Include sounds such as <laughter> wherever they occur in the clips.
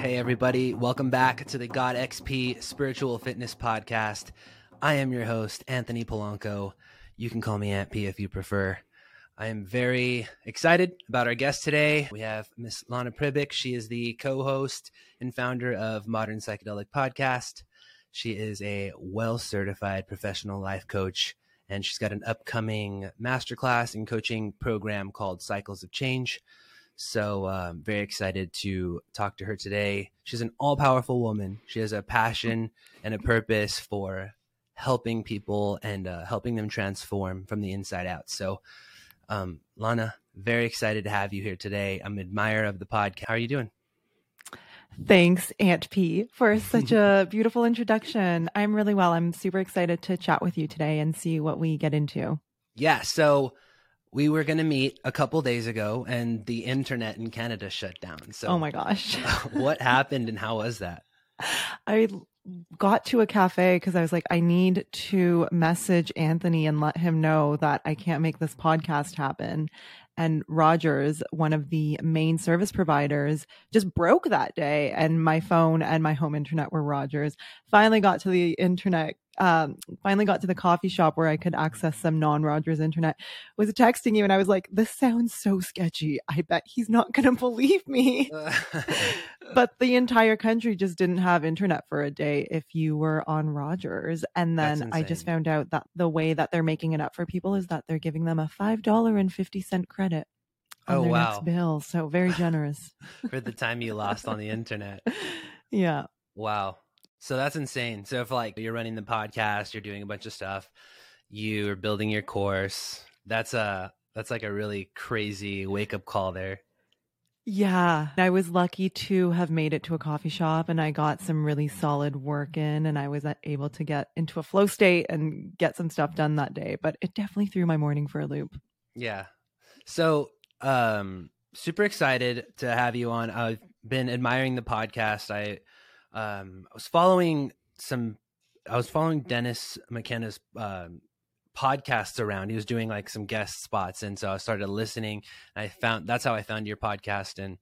Hey, everybody. Welcome back to the God XP Spiritual Fitness Podcast. I am your host, Anthony Polanco. You can call me Aunt P if you prefer. I am very excited about our guest today. We have Miss Lana Pribic. She is the co host and founder of Modern Psychedelic Podcast. She is a well certified professional life coach, and she's got an upcoming masterclass and coaching program called Cycles of Change. So um, very excited to talk to her today. She's an all powerful woman. She has a passion and a purpose for helping people and uh, helping them transform from the inside out. So, um, Lana, very excited to have you here today. I'm an admirer of the podcast. How are you doing? Thanks, Aunt P, for such a <laughs> beautiful introduction. I'm really well. I'm super excited to chat with you today and see what we get into. Yeah. So, we were going to meet a couple days ago and the internet in Canada shut down. So, oh my gosh. <laughs> what happened and how was that? I got to a cafe because I was like, I need to message Anthony and let him know that I can't make this podcast happen. And Rogers, one of the main service providers, just broke that day. And my phone and my home internet were Rogers. Finally got to the internet um, finally got to the coffee shop where I could access some non Rogers internet, was texting you and I was like, this sounds so sketchy. I bet he's not <laughs> going to believe me. <laughs> but the entire country just didn't have internet for a day if you were on Rogers. And then I just found out that the way that they're making it up for people is that they're giving them a $5.50 credit. On oh, their wow. next bill. So very <laughs> generous. for the time you lost on the internet. Yeah. Wow. So that's insane. So if like you're running the podcast, you're doing a bunch of stuff, you're building your course, that's a that's like a really crazy wake up call there. Yeah, I was lucky to have made it to a coffee shop and I got some really solid work in and I was uh, able to get into a flow state and get some stuff done that day, but it definitely threw my morning for a loop. Yeah. So, um super excited to have you on. I've been admiring the podcast. I um, I was following some. I was following Dennis McKenna's um, podcasts around. He was doing like some guest spots, and so I started listening. I found that's how I found your podcast, and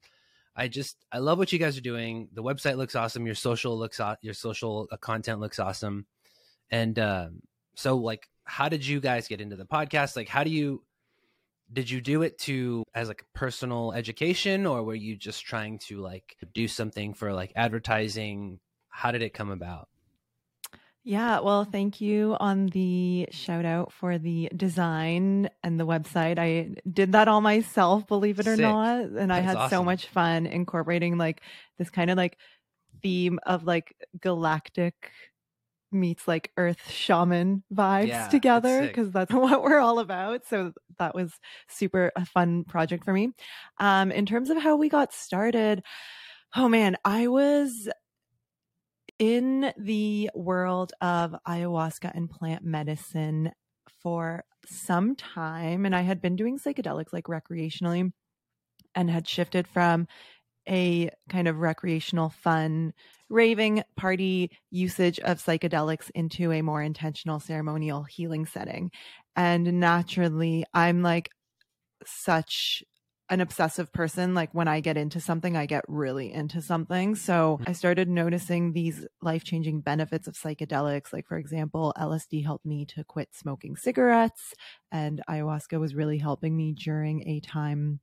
I just I love what you guys are doing. The website looks awesome. Your social looks your social uh, content looks awesome, and um, so like, how did you guys get into the podcast? Like, how do you did you do it to as like personal education or were you just trying to like do something for like advertising how did it come about yeah, well, thank you on the shout out for the design and the website. I did that all myself, believe it or Sick. not. And That's I had awesome. so much fun incorporating like this kind of like theme of like galactic meets like earth shaman vibes yeah, together because that's, that's <laughs> what we're all about so that was super a fun project for me. Um in terms of how we got started oh man i was in the world of ayahuasca and plant medicine for some time and i had been doing psychedelics like recreationally and had shifted from a kind of recreational fun raving party usage of psychedelics into a more intentional ceremonial healing setting. And naturally, I'm like such an obsessive person. Like when I get into something, I get really into something. So mm. I started noticing these life changing benefits of psychedelics. Like, for example, LSD helped me to quit smoking cigarettes, and ayahuasca was really helping me during a time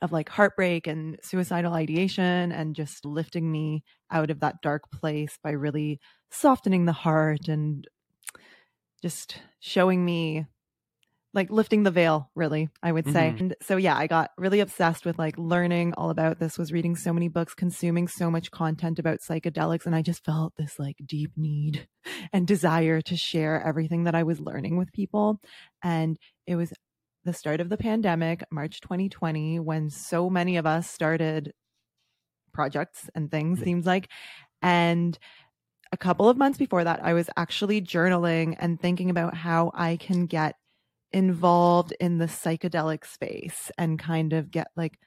of like heartbreak and suicidal ideation and just lifting me out of that dark place by really softening the heart and just showing me like lifting the veil really i would say mm-hmm. and so yeah i got really obsessed with like learning all about this was reading so many books consuming so much content about psychedelics and i just felt this like deep need <laughs> and desire to share everything that i was learning with people and it was the start of the pandemic, March 2020, when so many of us started projects and things, seems like. And a couple of months before that, I was actually journaling and thinking about how I can get involved in the psychedelic space and kind of get like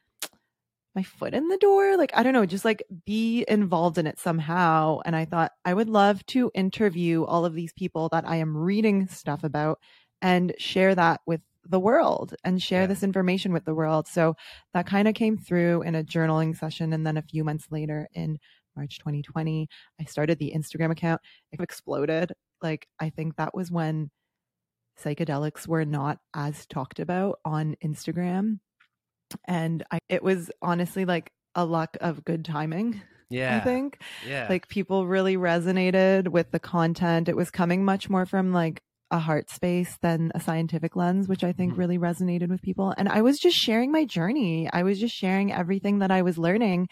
my foot in the door. Like, I don't know, just like be involved in it somehow. And I thought I would love to interview all of these people that I am reading stuff about and share that with the world and share yeah. this information with the world. So that kind of came through in a journaling session. And then a few months later in March 2020, I started the Instagram account. It exploded. Like, I think that was when psychedelics were not as talked about on Instagram. And I, it was honestly like a luck of good timing. Yeah. I think. Yeah. Like people really resonated with the content. It was coming much more from like a heart space than a scientific lens, which I think mm-hmm. really resonated with people. And I was just sharing my journey. I was just sharing everything that I was learning.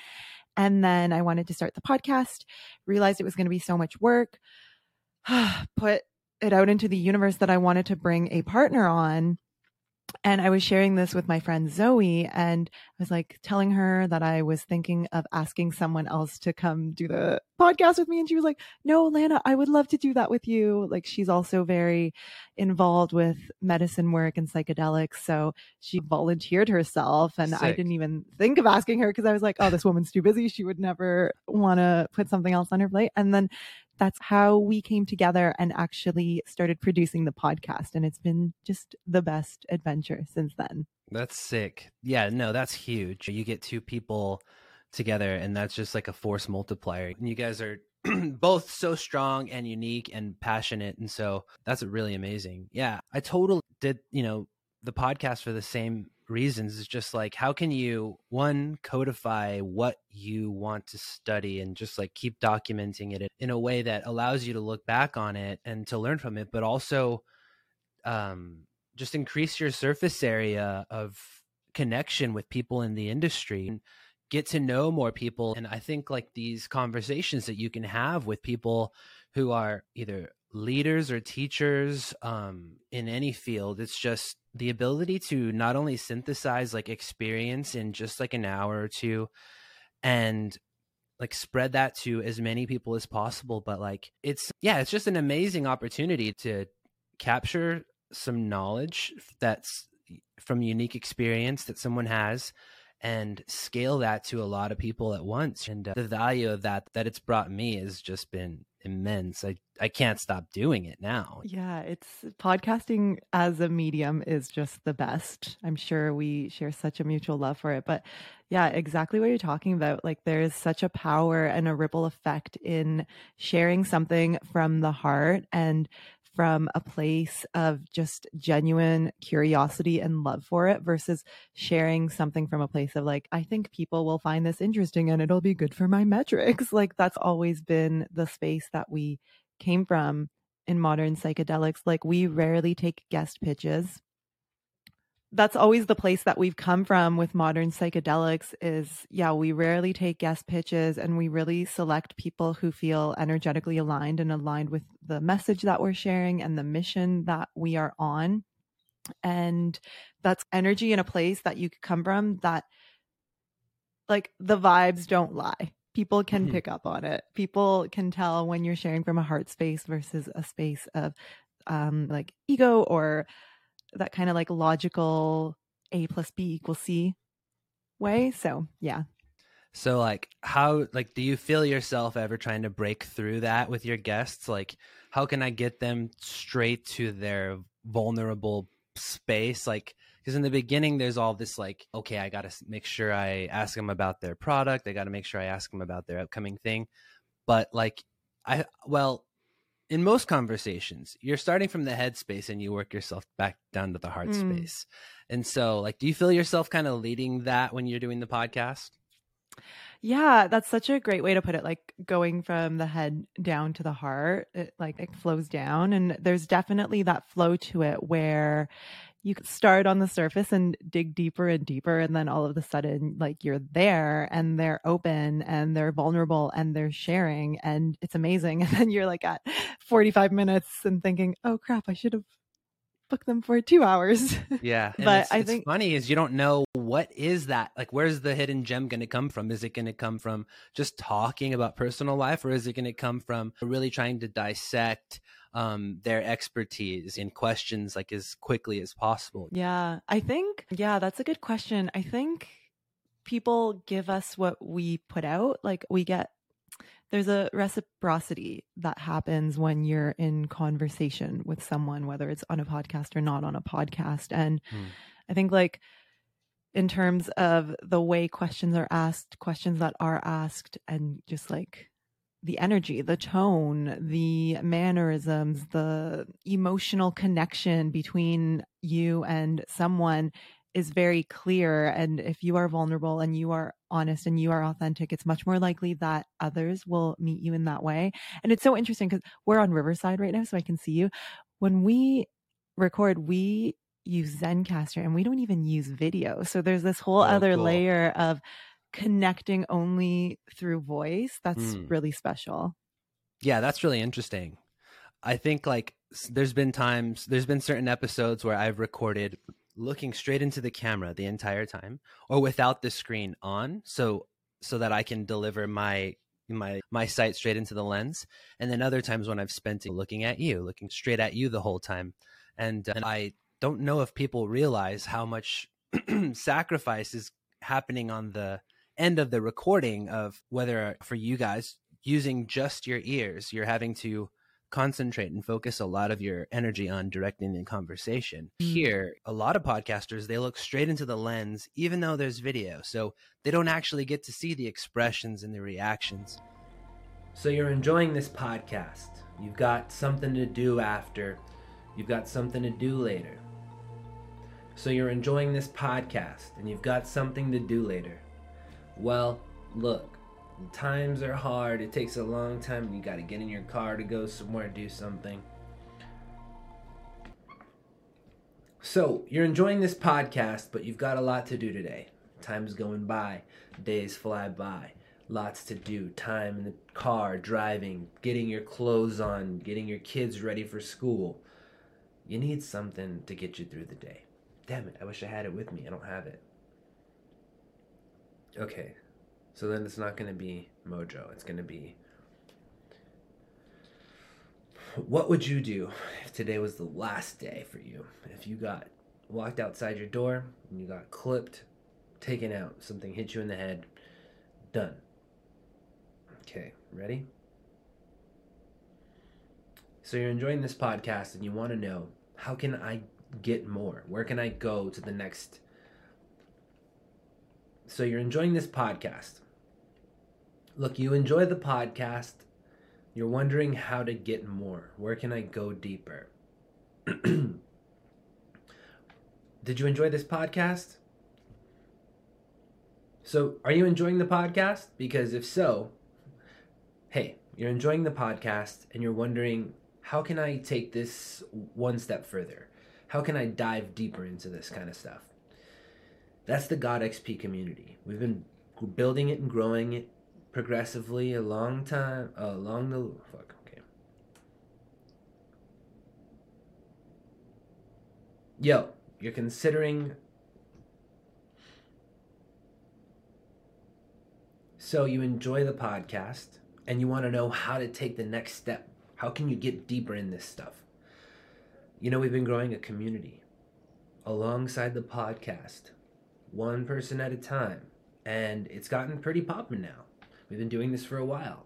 And then I wanted to start the podcast, realized it was going to be so much work, <sighs> put it out into the universe that I wanted to bring a partner on and I was sharing this with my friend Zoe, and I was like telling her that I was thinking of asking someone else to come do the podcast with me. And she was like, No, Lana, I would love to do that with you. Like, she's also very involved with medicine work and psychedelics. So she volunteered herself. And Sick. I didn't even think of asking her because I was like, Oh, this woman's too busy. She would never want to put something else on her plate. And then that's how we came together and actually started producing the podcast. And it's been just the best adventure since then. That's sick. Yeah, no, that's huge. You get two people together, and that's just like a force multiplier. And you guys are <clears throat> both so strong and unique and passionate. And so that's really amazing. Yeah, I totally did, you know, the podcast for the same reasons is just like how can you one codify what you want to study and just like keep documenting it in a way that allows you to look back on it and to learn from it but also um just increase your surface area of connection with people in the industry and get to know more people. And i think like these conversations that you can have with people who are either leaders or teachers um, in any field it's just the ability to not only synthesize like experience in just like an hour or two and like spread that to as many people as possible but like it's yeah it's just an amazing opportunity to capture some knowledge that's from unique experience that someone has and scale that to a lot of people at once. And uh, the value of that that it's brought me has just been immense. I i can't stop doing it now. Yeah it's podcasting as a medium is just the best. I'm sure we share such a mutual love for it but yeah exactly what you're talking about like there is such a power and a ripple effect in sharing something from the heart and from a place of just genuine curiosity and love for it versus sharing something from a place of like, I think people will find this interesting and it'll be good for my metrics. <laughs> Like that's always been the space that we came from in modern psychedelics. Like we rarely take guest pitches that's always the place that we've come from with modern psychedelics is yeah we rarely take guest pitches and we really select people who feel energetically aligned and aligned with the message that we're sharing and the mission that we are on. And that's energy in a place that you come from that like the vibes don't lie. People can mm-hmm. pick up on it. People can tell when you're sharing from a heart space versus a space of um like ego or that kind of like logical A plus B equals C way. So yeah. So like how like do you feel yourself ever trying to break through that with your guests? Like how can I get them straight to their vulnerable space? Like because in the beginning there's all this like okay i gotta make sure i ask them about their product i gotta make sure i ask them about their upcoming thing but like i well in most conversations, you're starting from the head space and you work yourself back down to the heart mm. space. And so, like, do you feel yourself kind of leading that when you're doing the podcast? Yeah, that's such a great way to put it. Like going from the head down to the heart, it like it flows down. And there's definitely that flow to it where you start on the surface and dig deeper and deeper and then all of a sudden like you're there and they're open and they're vulnerable and they're sharing and it's amazing. <laughs> And then you're like at 45 minutes and thinking oh crap i should have booked them for two hours. <laughs> Yeah but it's, i it's think funny is you don't know what is that like where's the hidden gem going to come from? Is it going to come from just talking about personal life or is it going to come from really trying to dissect um, their expertise in questions like as quickly as possible? Yeah, I think, yeah, that's a good question. I think people give us what we put out. Like we get there's a reciprocity that happens when you're in conversation with someone, whether it's on a podcast or not on a podcast. And hmm. I think, like, in terms of the way questions are asked, questions that are asked, and just like the energy, the tone, the mannerisms, the emotional connection between you and someone is very clear. And if you are vulnerable and you are honest and you are authentic, it's much more likely that others will meet you in that way. And it's so interesting because we're on Riverside right now, so I can see you. When we record, we use Zencastr and we don't even use video. So there's this whole oh, other cool. layer of connecting only through voice. That's mm. really special. Yeah, that's really interesting. I think like there's been times, there's been certain episodes where I've recorded looking straight into the camera the entire time or without the screen on so so that I can deliver my my my sight straight into the lens and then other times when I've spent looking at you looking straight at you the whole time and, uh, and I don't know if people realize how much <clears throat> sacrifice is happening on the end of the recording of whether for you guys using just your ears you're having to concentrate and focus a lot of your energy on directing the conversation. Mm. Here, a lot of podcasters, they look straight into the lens, even though there's video. So they don't actually get to see the expressions and the reactions. So you're enjoying this podcast. You've got something to do after, you've got something to do later. So you're enjoying this podcast and you've got something to do later. Well, look, times are hard. It takes a long time. You got to get in your car to go somewhere, do something. So, you're enjoying this podcast, but you've got a lot to do today. Time's going by, days fly by. Lots to do. Time in the car, driving, getting your clothes on, getting your kids ready for school. You need something to get you through the day. Damn it, I wish I had it with me. I don't have it. Okay, so then it's not going to be Mojo. It's going to be. What would you do if today was the last day for you? If you got walked outside your door and you got clipped, taken out, something hit you in the head, done. Okay, ready? So you're enjoying this podcast and you want to know how can I get more? Where can I go to the next? So you're enjoying this podcast look, you enjoy the podcast. You're wondering how to get more. Where can I go deeper? <clears throat> Did you enjoy this podcast? So, are you enjoying the podcast? Because if so, hey, you're enjoying the podcast and you're wondering, how can I take this one step further? How can I dive deeper into this kind of stuff? That's the God XP community. We've been building it and growing it progressively a long time uh, along the fuck okay. Yo you're considering so you enjoy the podcast and you want to know how to take the next step. How can you get deeper in this stuff? You know we've been growing a community alongside the podcast one person at a time and it's gotten pretty poppin' now We've been doing this for a while.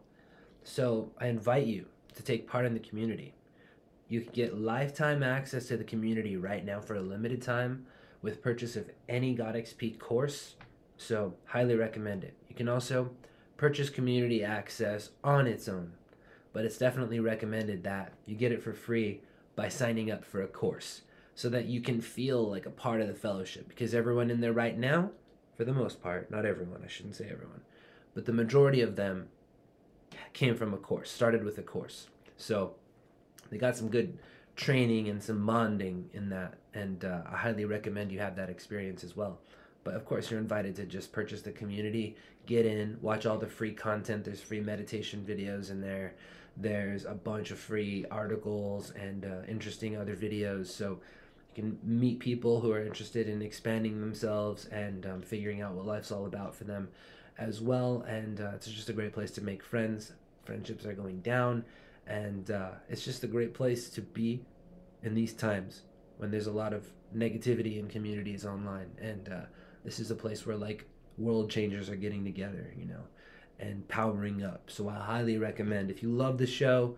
So I invite you to take part in the community. You can get lifetime access to the community right now for a limited time with purchase of any God XP course. So, highly recommend it. You can also purchase community access on its own, but it's definitely recommended that you get it for free by signing up for a course so that you can feel like a part of the fellowship because everyone in there right now, for the most part, not everyone, I shouldn't say everyone, but the majority of them came from a course, started with a course. So they got some good training and some bonding in that, and uh, I highly recommend you have that experience as well. But of course, you're invited to just purchase the community, get in, watch all the free content. There's free meditation videos in there. There's a bunch of free articles and uh, interesting other videos. So can meet people who are interested in expanding themselves and um, figuring out what life's all about for them as well. And uh, it's just a great place to make friends. Friendships are going down, and uh, it's just a great place to be in these times when there's a lot of negativity in communities online. And uh, this is a place where like world changers are getting together, you know. and powering up. So I highly recommend if you love the show,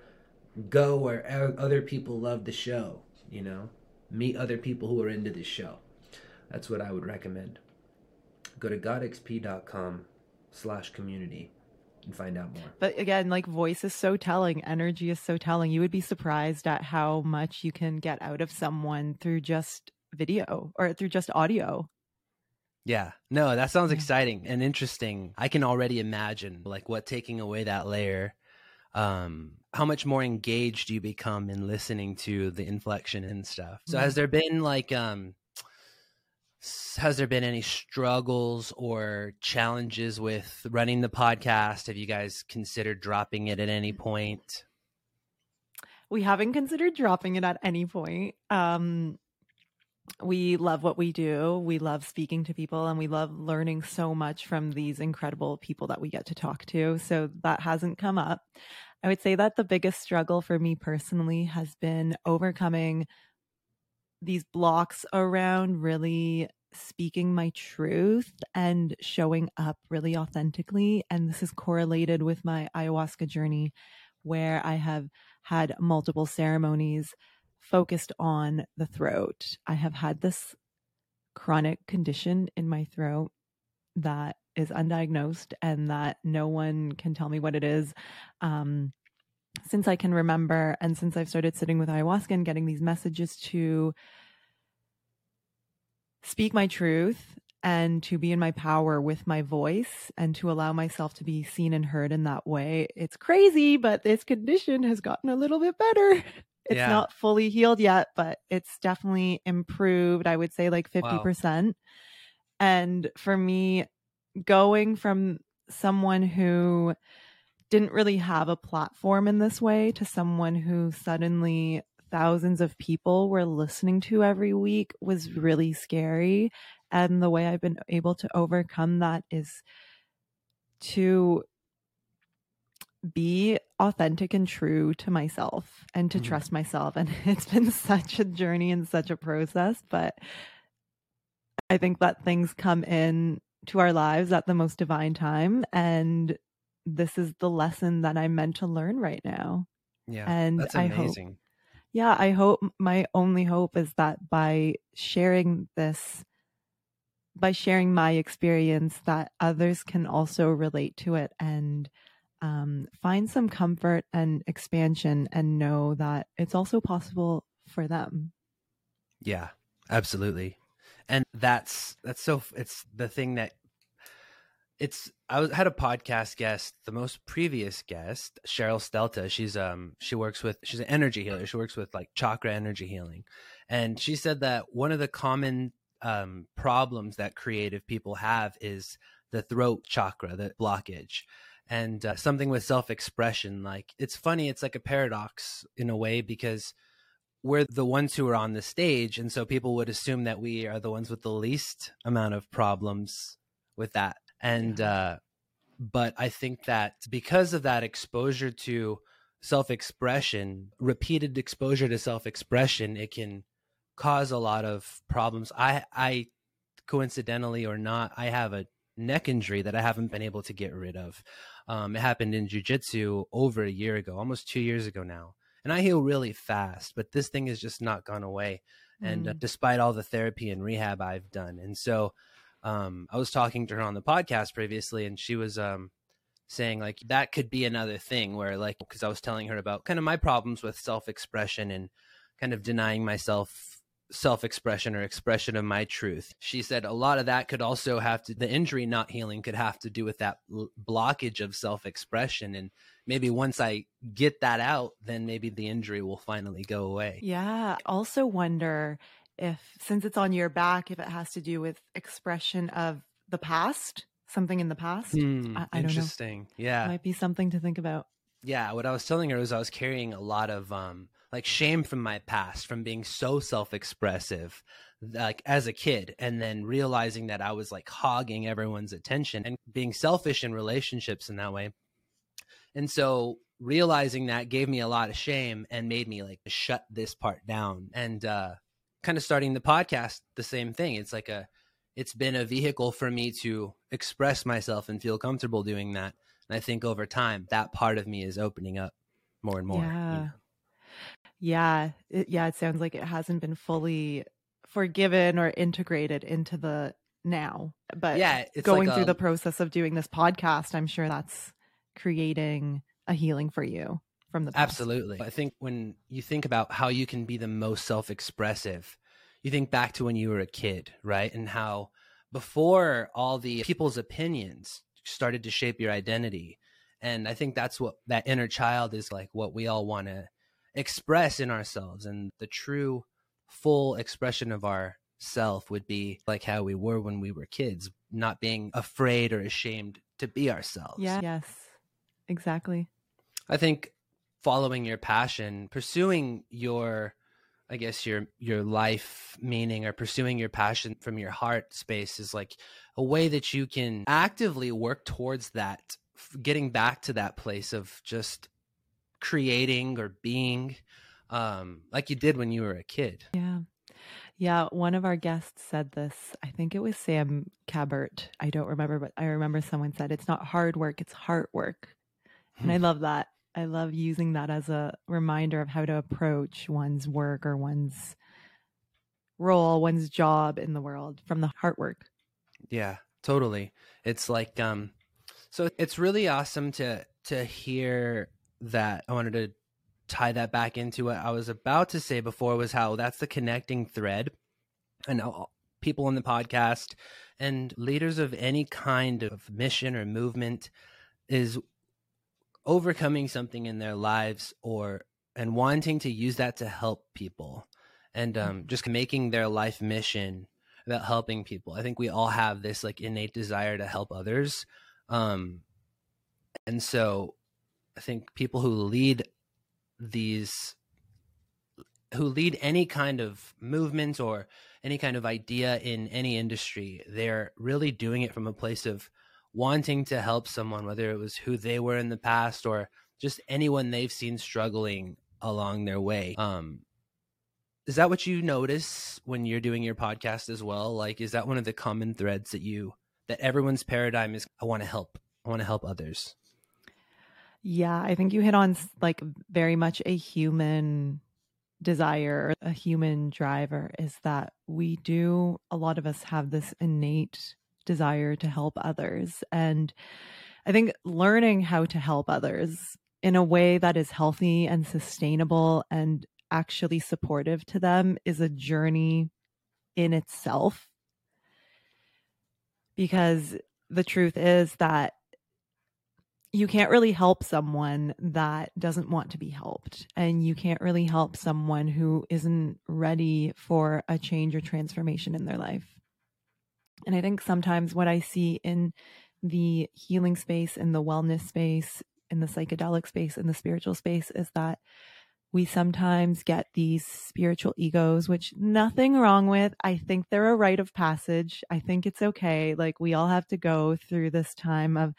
go where other people love the show, you know, meet other people who are into this show. That's what I would recommend. Go to godxp.com slash community and find out more. But again, like voice is so telling, energy is so telling. You would be surprised at how much you can get out of someone through just video or through just audio. Yeah. No, that sounds exciting and interesting. I can already imagine like what taking away that layer um how much more engaged do you become in listening to the inflection and stuff. So has there been like um has there been any struggles or challenges with running the podcast? Have you guys considered dropping it at any point? We haven't considered dropping it at any point. Um, we love what we do. We love speaking to people and we love learning so much from these incredible people that we get to talk to. So that hasn't come up. I would say that the biggest struggle for me personally has been overcoming these blocks around really speaking my truth and showing up really authentically. And this is correlated with my ayahuasca journey, where I have had multiple ceremonies focused on the throat. I have had this chronic condition in my throat that is undiagnosed and that no one can tell me what it is. Um, since I can remember, and since I've started sitting with ayahuasca and getting these messages to speak my truth and to be in my power with my voice and to allow myself to be seen and heard in that way. It's crazy, but this condition has gotten a little bit better. <laughs> It's yeah. not fully healed yet, but it's definitely improved. I would say like 50%. Wow. And for me, going from someone who didn't really have a platform in this way to someone who suddenly thousands of people were listening to every week was really scary. And the way I've been able to overcome that is to be authentic and true to myself and to mm-hmm. trust myself. And <laughs> it's been such a journey and such a process, but I think that things come in to our lives at the most divine time. And this is the lesson that I'm meant to learn right now. Yeah. And that's amazing. I hope, yeah, I hope my only hope is that by sharing this, by sharing my experience, that others can also relate to it and um, find some comfort and expansion and know that it's also possible for them. Yeah, absolutely. And that's that's so it's the thing that it's I had a podcast guest, the most previous guest, Cheryl Stelta. She's um she works with she's an energy healer. She works with like chakra energy healing, and she said that one of the common um problems that creative people have is the throat chakra, the blockage, and uh, something with self expression. Like it's funny, it's like a paradox in a way because we're the ones who are on the stage, and so people would assume that we are the ones with the least amount of problems with that. And uh but i think that because of that exposure to self-expression repeated exposure to self-expression it can cause a lot of problems. I i coincidentally or not i have a neck injury that i haven't been able to get rid of um, it happened in jiu-jitsu over a year ago almost two years ago now and i heal really fast but this thing has just not gone away and uh, mm. uh, despite all the therapy and rehab i've done and so um, I was talking to her on the podcast previously, and she was um, saying like that could be another thing where like because I was telling her about kind of my problems with self expression and kind of denying myself self expression or expression of my truth. She said a lot of that could also have to the injury not healing could have to do with that blockage of self expression and maybe once I get that out then maybe the injury will finally go away. Yeah, also wonder if since it's on your back if it has to do with expression of the past something in the past? Mm, I, I, interesting. Yeah. Might be something to think about. Yeah. What i was telling her was i was carrying a lot of um like shame from my past from being so self-expressive like as a kid and then realizing that i was like hogging everyone's attention and being selfish in relationships in that way and so realizing that gave me a lot of shame and made me like shut this part down and uh kind of starting the podcast the same thing it's like a it's been a vehicle for me to express myself and feel comfortable doing that And I think over time, that part of me is opening up more and more. Yeah. You know? Yeah. It, yeah. It sounds like it hasn't been fully forgiven or integrated into the now. But yeah, going like through a, the process of doing this podcast, I'm sure that's creating a healing for you from the past. Absolutely. I think when you think about how you can be the most self expressive, you think back to when you were a kid, right? And how before all the people's opinions started to shape your identity. And I think that's what that inner child is like, what we all want to express in ourselves. And the true, full expression of our self would be like how we were when we were kids, not being afraid or ashamed to be ourselves. Yeah. Yes. Exactly. I think following your passion, pursuing your I guess your your life meaning or pursuing your passion from your heart space is like a way that you can actively work towards that getting back to that place of just creating or being um like you did when you were a kid. Yeah. Yeah, one of our guests said this. I think it was Sam Cabert. I don't remember, but I remember someone said it's not hard work, it's heart work. And I hmm. love that. I love using that as a reminder of how to approach one's work or one's role, one's job in the world from the heart work. Yeah, totally. It's like um so it's really awesome to to hear that. I wanted to tie that back into what I was about to say before was how that's the connecting thread. And people in the podcast and leaders of any kind of mission or movement is overcoming something in their lives or and wanting to use that to help people and um, mm-hmm. just making their life mission about helping people. I think we all have this like innate desire to help others. Um, and so I think people who lead these who lead any kind of movement or any kind of idea in any industry, they're really doing it from a place of wanting to help someone, whether it was who they were in the past or just anyone they've seen struggling along their way. Um, is that what you notice when you're doing your podcast as well? Like, is that one of the common threads that you, that everyone's paradigm is, I want to help, I want to help others? Yeah, I think you hit on like very much a human desire, a human driver is that we do, a lot of us have this innate desire to help others. And I think learning how to help others in a way that is healthy and sustainable and actually supportive to them is a journey in itself. Because the truth is that you can't really help someone that doesn't want to be helped. And you can't really help someone who isn't ready for a change or transformation in their life. And I think sometimes what I see in the healing space, in the wellness space, in the psychedelic space, in the spiritual space is that we sometimes get these spiritual egos, which nothing wrong with. I think they're a rite of passage. I think it's okay. Like we all have to go through this time of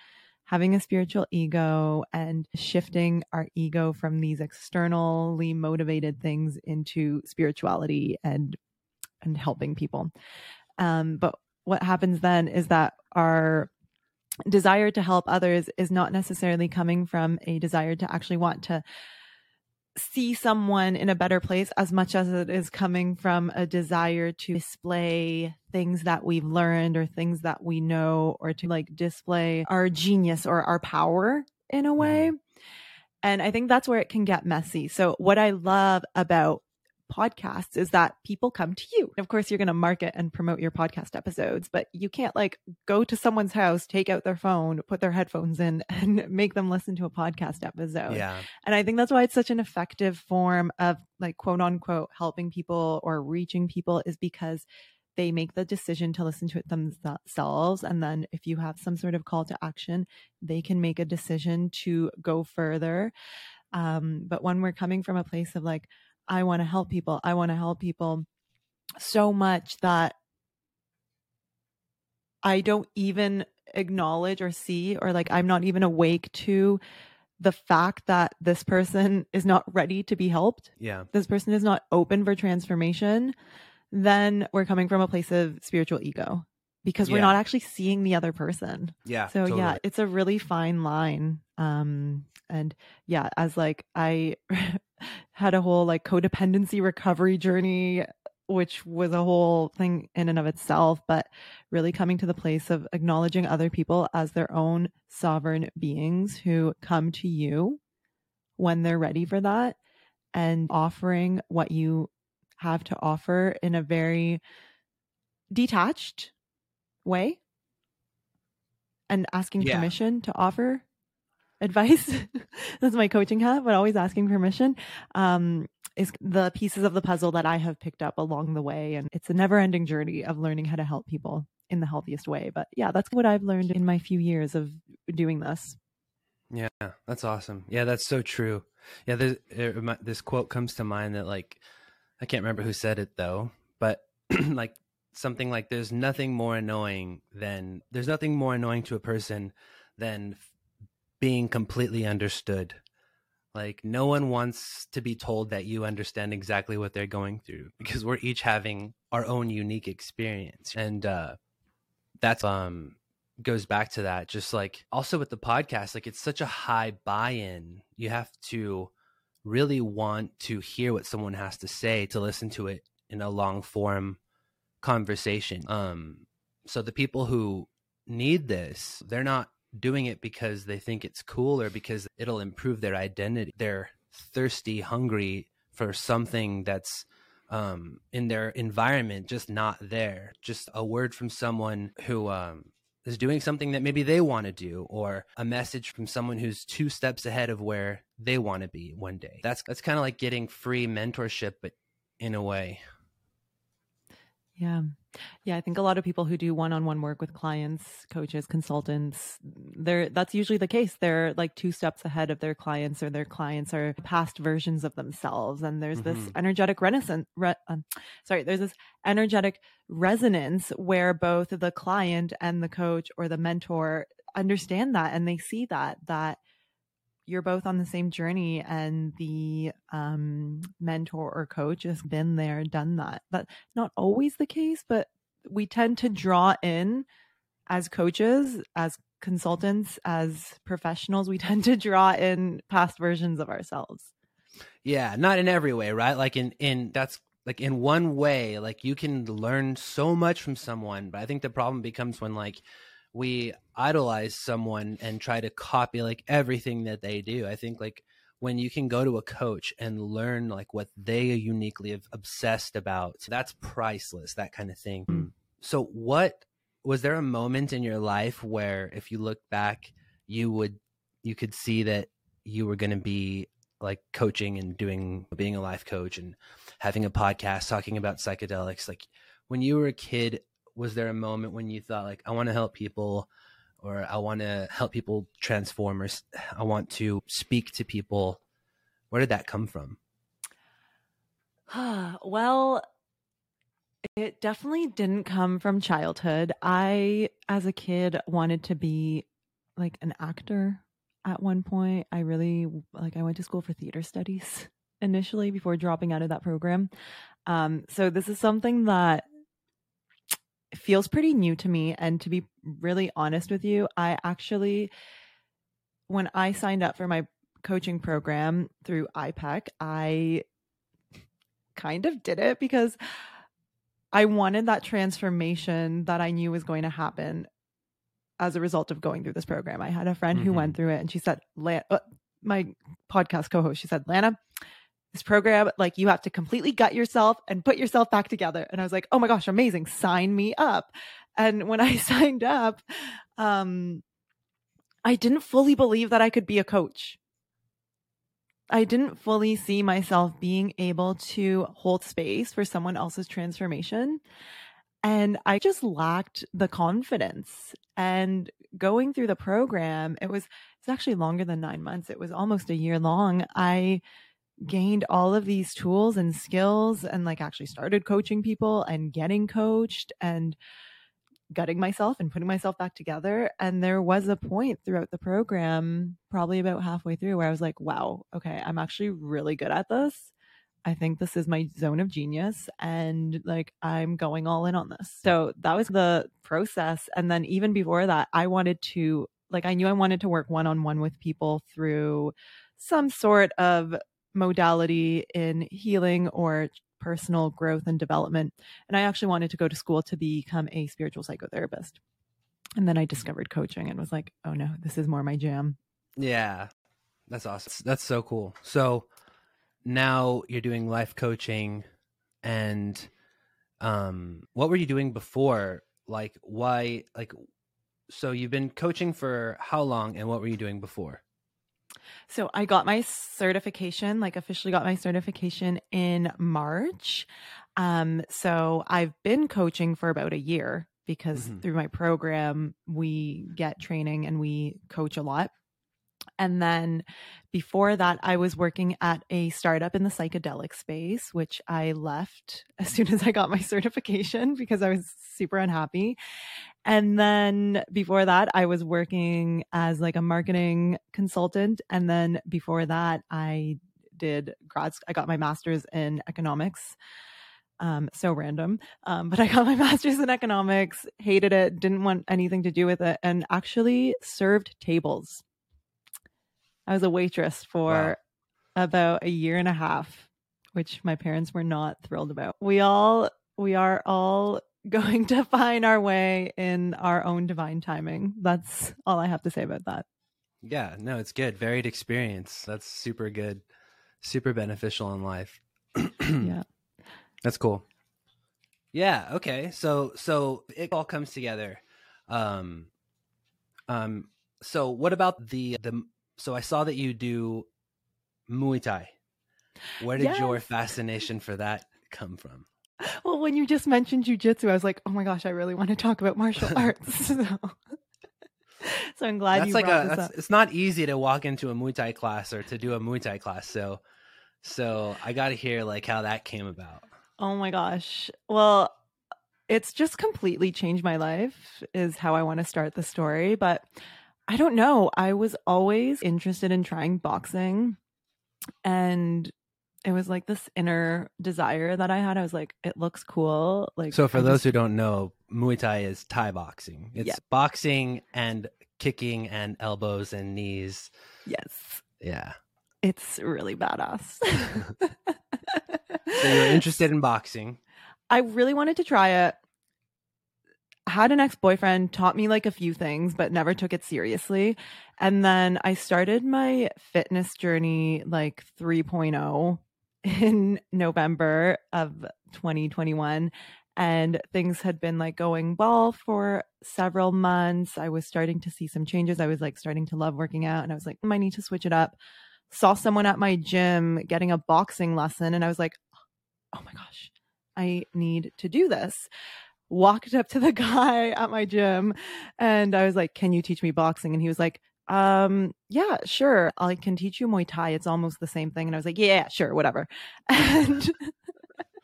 having a spiritual ego and shifting our ego from these externally motivated things into spirituality and and helping people. Um, but what happens then is that our desire to help others is not necessarily coming from a desire to actually want to see someone in a better place as much as it is coming from a desire to display things that we've learned or things that we know or to like display our genius or our power in a way. Mm-hmm. And I think that's where it can get messy. So what I love about podcasts is that people come to you. Of course, you're going to market and promote your podcast episodes, but you can't like go to someone's house, take out their phone, put their headphones in, <laughs> and make them listen to a podcast episode. Yeah. And I think that's why it's such an effective form of like quote unquote helping people or reaching people is because they make the decision to listen to it themselves. And then if you have some sort of call to action, they can make a decision to go further. Um, but when we're coming from a place of like, I want to help people. I want to help people so much that I don't even acknowledge or see, or like I'm not even awake to the fact that this person <laughs> is not ready to be helped. Yeah. This person is not open for transformation. Then we're coming from a place of spiritual ego. Because we're not actually seeing the other person. Yeah. So totally. yeah, it's a really fine line. Um and yeah, as like I <laughs> had a whole like codependency recovery journey which was a whole thing in and of itself, but really coming to the place of acknowledging other people as their own sovereign beings who come to you when they're ready for that and offering what you have to offer in a very detached way and asking yeah. permission to offer advice. <laughs> That's my coaching hat, but always asking permission. Um, is the pieces of the puzzle that I have picked up along the way. And it's a never ending journey of learning how to help people in the healthiest way. But yeah, that's what I've learned in my few years of doing this. Yeah, that's awesome. Yeah, that's so true. Yeah, this, this quote comes to mind that, like, I can't remember who said it though, but <clears throat> like something like there's nothing more annoying than there's nothing more annoying to a person than being completely understood like no one wants to be told that you understand exactly what they're going through because we're each having our own unique experience. And uh that's um goes back to that just like also with the podcast like it's such a high buy-in. You have to really want to hear what someone has to say to listen to it in a long form conversation. Um so the people who need this, they're not doing it because they think it's cool or because it'll improve their identity. They're thirsty, hungry for something that's um, in their environment just not there. Just a word from someone who um, is doing something that maybe they want to do, or a message from someone who's two steps ahead of where they want to be one day. That's that's kind of like getting free mentorship, but in a way. Yeah. Yeah, I think a lot of people who do one-on-one work with clients, coaches, consultants, they're that's usually the case. They're like two steps ahead of their clients or their clients are past versions of themselves and there's mm-hmm. this energetic renaissance re, um, sorry, there's this energetic resonance where both the client and the coach or the mentor understand that and they see that that you're both on the same journey and the um, mentor or coach has been there, done that. That's not always the case, but we tend to draw in as coaches, as consultants, as professionals, we <laughs> tend to draw in past versions of ourselves. Yeah, not in every way, right? Like in in that's like in one way, like you can learn so much from someone, but I think the problem becomes when like we idolize someone and try to copy like everything that they do. I think like when you can go to a coach and learn like what they uniquely have obsessed about, that's priceless, that kind of thing. Mm. So what was there a moment in your life where if you look back, you would you could see that you were going to be like coaching and doing being a life coach and having a podcast talking about psychedelics like when you were a kid was there a moment when you thought like I want to help people or I want to help people transform or I want to speak to people? Where did that come from? <sighs> well, it definitely didn't come from childhood. I, as a kid, wanted to be like an actor at one point. I really, like, I went to school for theater studies initially before dropping out of that program. Um, so this is something that feels pretty new to me. And to be really honest with you, I actually, when I signed up for my coaching program through IPEC, I kind of did it because I wanted that transformation that I knew was going to happen as a result of going through this program. I had a friend mm-hmm. who went mm-hmm. through it and she said, uh, my podcast co host, she said, Lana, this program, like you have to completely gut yourself and put yourself back together. And I was like, oh my gosh, amazing. Sign me up. And when <laughs> I signed up, um, I didn't fully believe that I could be a coach. I didn't fully see myself being able to hold space for someone else's transformation. And I just lacked the confidence. And going through the program, it was, it's actually longer than nine months. It was almost a year long. I, gained all of these tools and skills and like actually started coaching people and getting coached and gutting myself and putting myself back together. And there was a point throughout the program, probably about halfway through, where I was like, wow, okay, I'm actually really good at this. I think this is my zone of genius and like I'm going all in on this. So that was the process. And then even before that, I wanted to, like, I knew I wanted to work one on one with people through some sort of modality in healing or personal growth and development. And I actually wanted to go to school to become a spiritual psychotherapist. And then I discovered coaching and was like, oh no, this is more my jam. Yeah. That's awesome. That's so cool. So now you're doing life coaching and um what were you doing before? Like why like so you've been coaching for how long and what were you doing before? So I got my certification, like officially got my certification in March. Um, so I've been coaching for about a year because mm-hmm. through my program, we get training and we coach a lot. And then before that, I was working at a startup in the psychedelic space, which I left <laughs> as soon as I got my <laughs> certification because I was super unhappy. And then before that, I was working as like a marketing consultant. And then before that, I did grad, I got my master's in economics. Um, so random. Um, but I got my <laughs> master's in economics, hated it, didn't want anything to do with it, and actually served tables. I was a waitress for wow. about a year and a half, which my parents were not thrilled about. We all we are all going <laughs> to find our way in our own divine timing. That's all I have to say about that. Yeah, no, it's good. Varied experience. That's super good. Super beneficial in life. <clears throat> yeah. That's cool. Yeah, okay. So so it all comes together. Um um so what about the the so I saw that you do Muay Thai. Where did yes. your fascination for that come from? <laughs> well, when you just mentioned jujitsu, I was like, oh my gosh, I really want to talk about martial <laughs> arts. <laughs> so, so I'm glad that's you like brought a, this up. It's not easy to walk into a Muay Thai class or to do a Muay Thai class. So, so I got to hear like how that came about. Oh my gosh. Well, it's just completely changed my life. Is how I want to start the story, but. I don't know. I was always interested in trying boxing and it was like this inner desire that I had. I was like, it looks cool. Like So for I those just... who don't know, Muay Thai is Thai boxing. It's yeah. boxing and kicking and elbows and knees. Yes. Yeah. It's really badass. <laughs> <laughs> so you're interested in boxing. I really wanted to try it. Had an ex-boyfriend, taught me like a few things, but never took it seriously. And then I started my fitness journey like 3.0 <laughs> in November of 2021 and things had been like going well for several months. I was starting to see some changes. I was like starting to love working out and I was like, mm, I need to switch it up. Saw someone at my gym getting a boxing lesson and I was like, oh my gosh, I need to do this. Walked up to the <laughs> guy at my gym and I was like, can you teach me boxing? And he was like, um, yeah, sure. I can teach you Muay Thai. It's almost the same thing. And I was like, yeah, sure, whatever. <laughs> And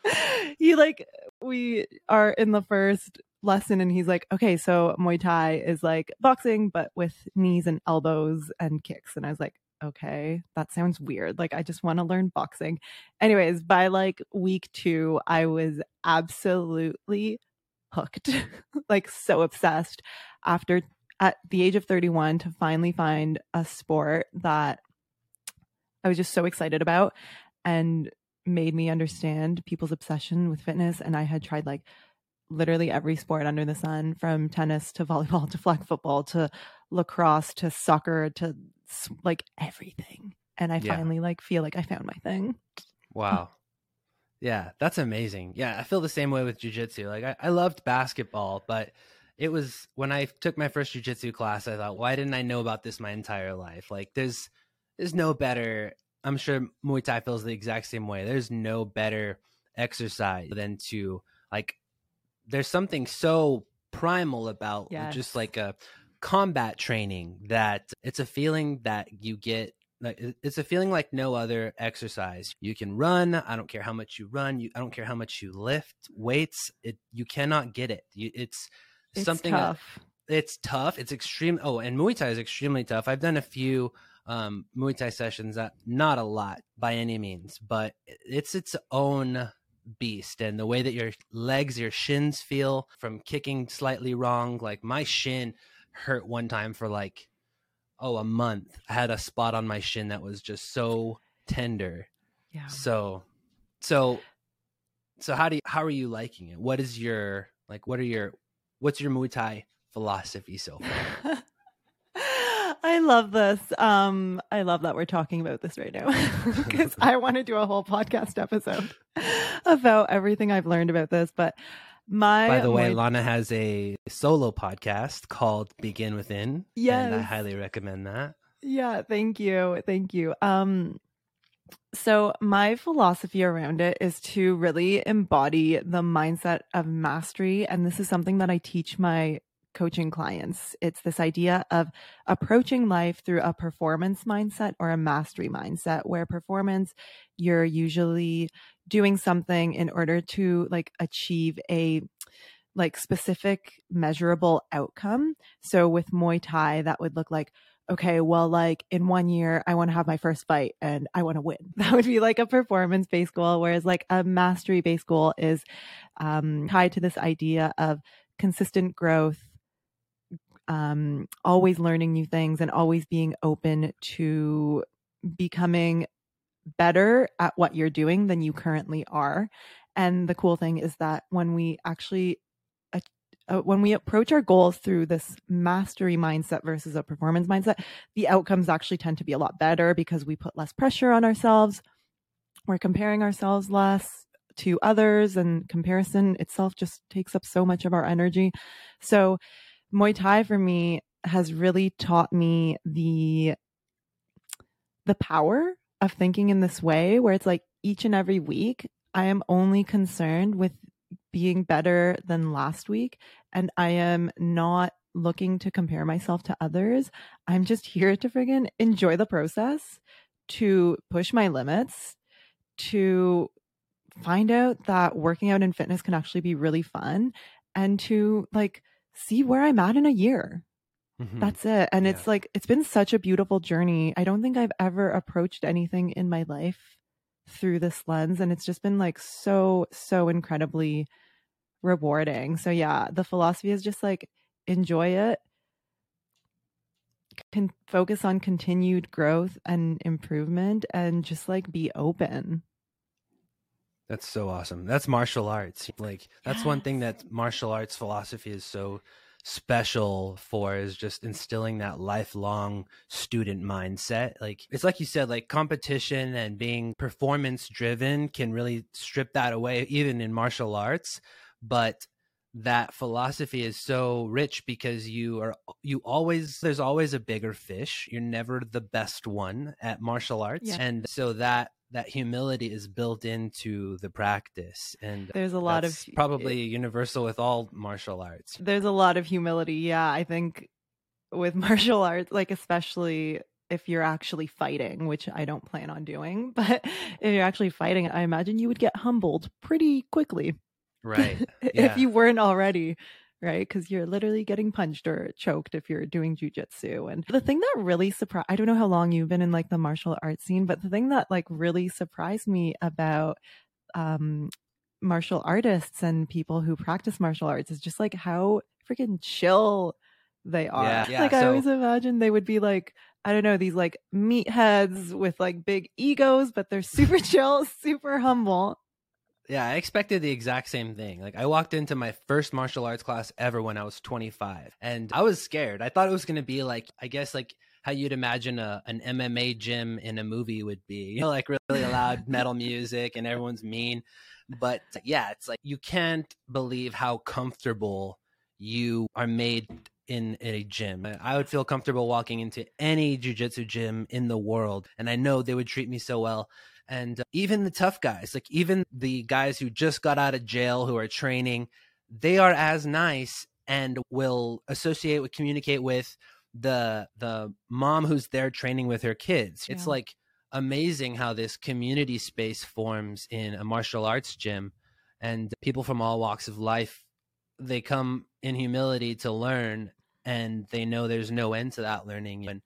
<laughs> he like, we are in the first lesson and he's like, okay, so Muay Thai is like boxing, but with knees and elbows and kicks. And I was like, okay, that sounds weird. Like, I just want to learn boxing. Anyways, by like week two, I was absolutely hooked, <laughs> like so obsessed. After at the age of 31 to finally find a sport that I was just so excited about and made me understand people's obsession with fitness. And I had tried like literally every sport under the sun from tennis to volleyball <laughs> to flag football to lacrosse to soccer to like everything. And I yeah. finally like feel like I found my thing. Wow. yeah, that's amazing. Yeah, I feel the same way with jujitsu. Like I, I loved basketball, but it was when I took my first jujitsu class, I thought, why didn't I know about this my entire life? Like there's there's no better I'm sure Muay Thai feels the exact same way. There's no better exercise than to like there's something so primal about yes. just like a combat training that it's a feeling that you get like it's a feeling like no other exercise you can run i don't care how much you run you i don't care how much you lift weights it you cannot get it you, it's it's something tough. That, it's tough. It's extreme. Oh, and Muay Thai is extremely tough. I've done a few um, Muay Thai sessions. Uh, not a lot by any means, but it's its own beast. And the way that your legs, your shins feel from kicking slightly wrong, like my shin hurt one time for like oh a month. I had a spot on my shin that was just so tender. Yeah. So, so, so how do you, how are you liking it? What is your like? What are your what's your Muay Thai philosophy so far? <laughs> I love this. Um, I love that we're talking about this right now <laughs> because I <laughs> want to do a whole podcast episode about everything I've learned about this. But my by the way, Lana has a solo podcast called Begin Within. Yes, and I highly recommend that. Yeah, thank you, thank you. Um, so my philosophy around it is to really embody the mindset of mastery, and this is something that I teach my coaching clients. It's this idea of approaching life through a performance mindset or a mastery mindset, where performance, you're usually doing something in order to like achieve a like specific measurable outcome. So with Muay Thai, that would look like, okay, well, like in one year, I want to have my first fight and I want to win. <laughs> That would be like a performance based goal. Whereas like a mastery based goal is um, tied to this idea of consistent growth, um, always learning new things and always being open to becoming better at what you're doing than you currently are. And the cool thing is that when we actually uh, when we approach our goals through this mastery mindset versus a performance mindset, the outcomes actually tend to be a lot better because we put less pressure on ourselves. We're comparing ourselves less to others, and comparison itself just takes up so much of our energy. So, Muay Thai for me has really taught me the the power of thinking in this way where it's like each and every week I am only concerned with being better than last week and I am not looking to compare myself to others. I'm just here to friggin' enjoy the process, to push my limits, to find out that working out and fitness can actually be really fun and to like see where I'm at in a year. Mm-hmm. That's it. And yeah. it's like, it's been such a beautiful journey. I don't think I've ever approached anything in my life through this lens. And it's just been like so, so incredibly rewarding. So, yeah, the philosophy is just like enjoy it, can focus on continued growth and improvement, and just like be open. That's so awesome. That's martial arts. Like that's yes. one thing that martial arts philosophy is so special for is just instilling that lifelong student mindset. Like it's like you said like competition and being performance driven can really strip that away even in martial arts, but that philosophy is so rich because you are you always there's always a bigger fish. You're never the best one at martial arts. Yeah. and so that that humility is built into the practice. And there's a lot of probably universal with all martial arts. There's a lot of humility yeah i think with <laughs> martial arts like especially if you're actually fighting which i don't plan on doing <laughs> but if you're actually fighting i imagine you would get humbled pretty quickly right <laughs> yeah. if you weren't already right? Because you're literally getting punched or choked if you're doing jujitsu. And the thing that really surprised, I don't know how long you've been in like the martial arts scene, but the thing that like really surprised me about, um, martial artists and people who practice martial arts is just like how freaking chill they are. Yeah, <laughs> yeah. Like so, I always imagine they would be like, I don't know, these like meatheads with like big egos, but they're super <laughs> chill, super humble. Yeah, I expected the exact same thing. Like I walked into my first martial arts class ever when I was 25 and I was scared. I thought it was going to be like I guess like how you'd imagine a an MMA gym in a movie would be. You know, like really loud <laughs> metal music and everyone's mean. But yeah, it's like you can't believe how comfortable you are made in a gym. I would feel comfortable walking into any jujitsu gym in the world and I know they would treat me so well and uh, even the tough guys like even the guys who just got out of jail who are training they are as nice and will associate with communicate with the the mom who's there training with her kids yeah. it's like amazing how this community space forms in a martial arts gym and people from all walks of life they come in humility to learn and they know there's no end to that learning and